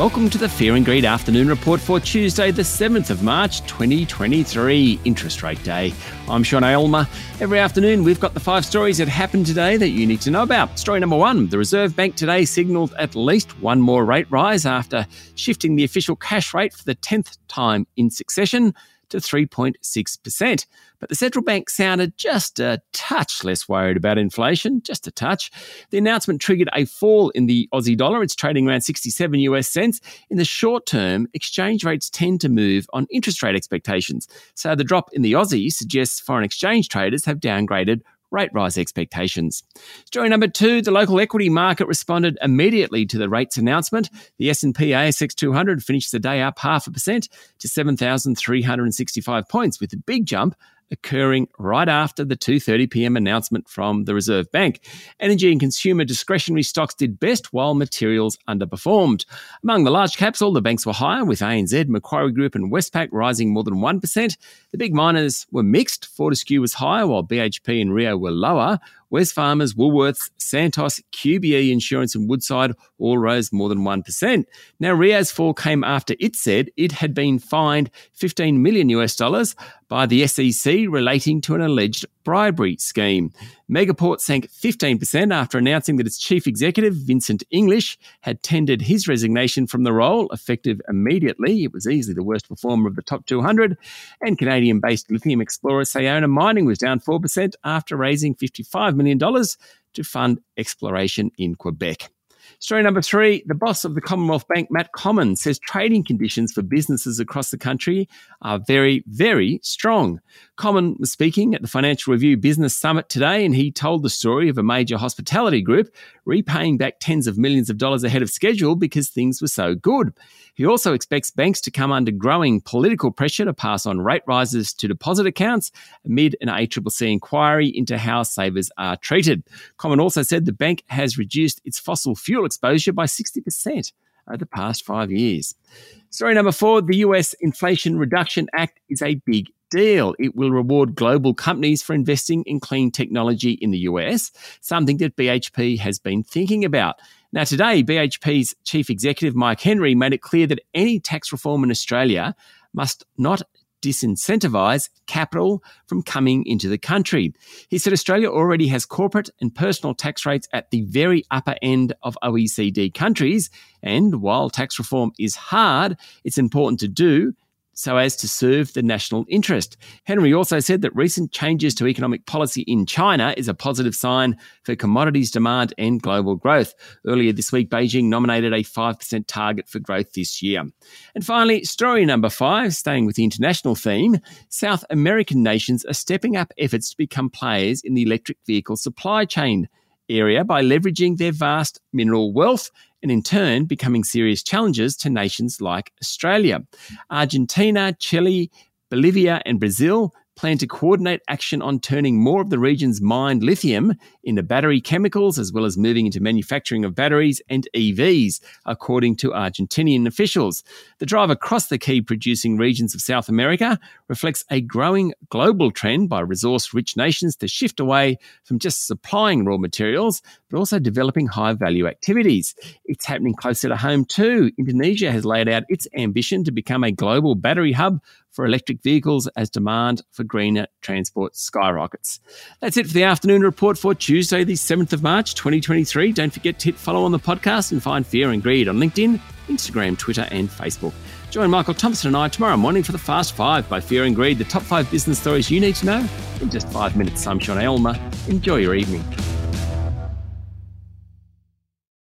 Welcome to the Fear and Greed Afternoon Report for Tuesday, the 7th of March, 2023, Interest Rate Day. I'm Sean Aylmer. Every afternoon, we've got the five stories that happened today that you need to know about. Story number one The Reserve Bank today signalled at least one more rate rise after shifting the official cash rate for the 10th time in succession to 3.6%. But the central bank sounded just a touch less worried about inflation, just a touch. The announcement triggered a fall in the Aussie dollar. It's trading around 67 US cents. In the short term, exchange rates tend to move on interest rate expectations. So the drop in the Aussie suggests foreign exchange traders have downgraded rate rise expectations. Story number two, the local equity market responded immediately to the rates announcement. The S&P ASX 200 finished the day up half a percent to 7,365 points with a big jump occurring right after the 2:30 p.m. announcement from the Reserve Bank. Energy and consumer discretionary stocks did best while materials underperformed. Among the large caps, all the banks were higher with ANZ, Macquarie Group and Westpac rising more than 1%. The big miners were mixed. Fortescue was higher while BHP and Rio were lower. Wesfarmers, Woolworths, Santos, QBE Insurance, and Woodside all rose more than 1%. Now, Rio's fall came after it said it had been fined 15 million US dollars by the SEC relating to an alleged bribery scheme. Megaport sank 15% after announcing that its chief executive, Vincent English, had tendered his resignation from the role, effective immediately. It was easily the worst performer of the top 200. And Canadian based lithium explorer Sayona Mining was down 4% after raising $55 million to fund exploration in Quebec. Story number three the boss of the Commonwealth Bank, Matt Comyn, says trading conditions for businesses across the country are very, very strong. Comyn was speaking at the Financial Review Business Summit today, and he told the story of a major hospitality group repaying back tens of millions of dollars ahead of schedule because things were so good. He also expects banks to come under growing political pressure to pass on rate rises to deposit accounts amid an ACCC inquiry into how savers are treated. Comyn also said the bank has reduced its fossil fuel exposure by 60% over the past five years. Story number four the US Inflation Reduction Act is a big deal. It will reward global companies for investing in clean technology in the US, something that BHP has been thinking about. Now, today, BHP's chief executive, Mike Henry, made it clear that any tax reform in Australia must not disincentivise capital from coming into the country. He said Australia already has corporate and personal tax rates at the very upper end of OECD countries. And while tax reform is hard, it's important to do so as to serve the national interest. Henry also said that recent changes to economic policy in China is a positive sign for commodities demand and global growth. Earlier this week, Beijing nominated a 5% target for growth this year. And finally, story number five, staying with the international theme, South American nations are stepping up efforts to become players in the electric vehicle supply chain area by leveraging their vast mineral wealth and in turn becoming serious challenges to nations like Australia. Argentina, Chile, Bolivia, and Brazil plan to coordinate action on turning more of the region's mined lithium into battery chemicals, as well as moving into manufacturing of batteries and EVs, according to Argentinian officials. The drive across the key producing regions of South America reflects a growing global trend by resource rich nations to shift away from just supplying raw materials, but also developing high value activities. It's happening closer to home too. Indonesia has laid out its ambition to become a global battery hub for electric vehicles as demand for greener transport skyrockets. That's it for the afternoon report for Tuesday, the 7th of March, 2023. Don't forget to hit follow on the podcast and find Fear and Greed on LinkedIn, Instagram, Twitter, and Facebook. Join Michael Thompson and I tomorrow morning for the Fast Five by Fear and Greed, the top five business stories you need to know in just five minutes. I'm Sean Aylmer. Enjoy your evening.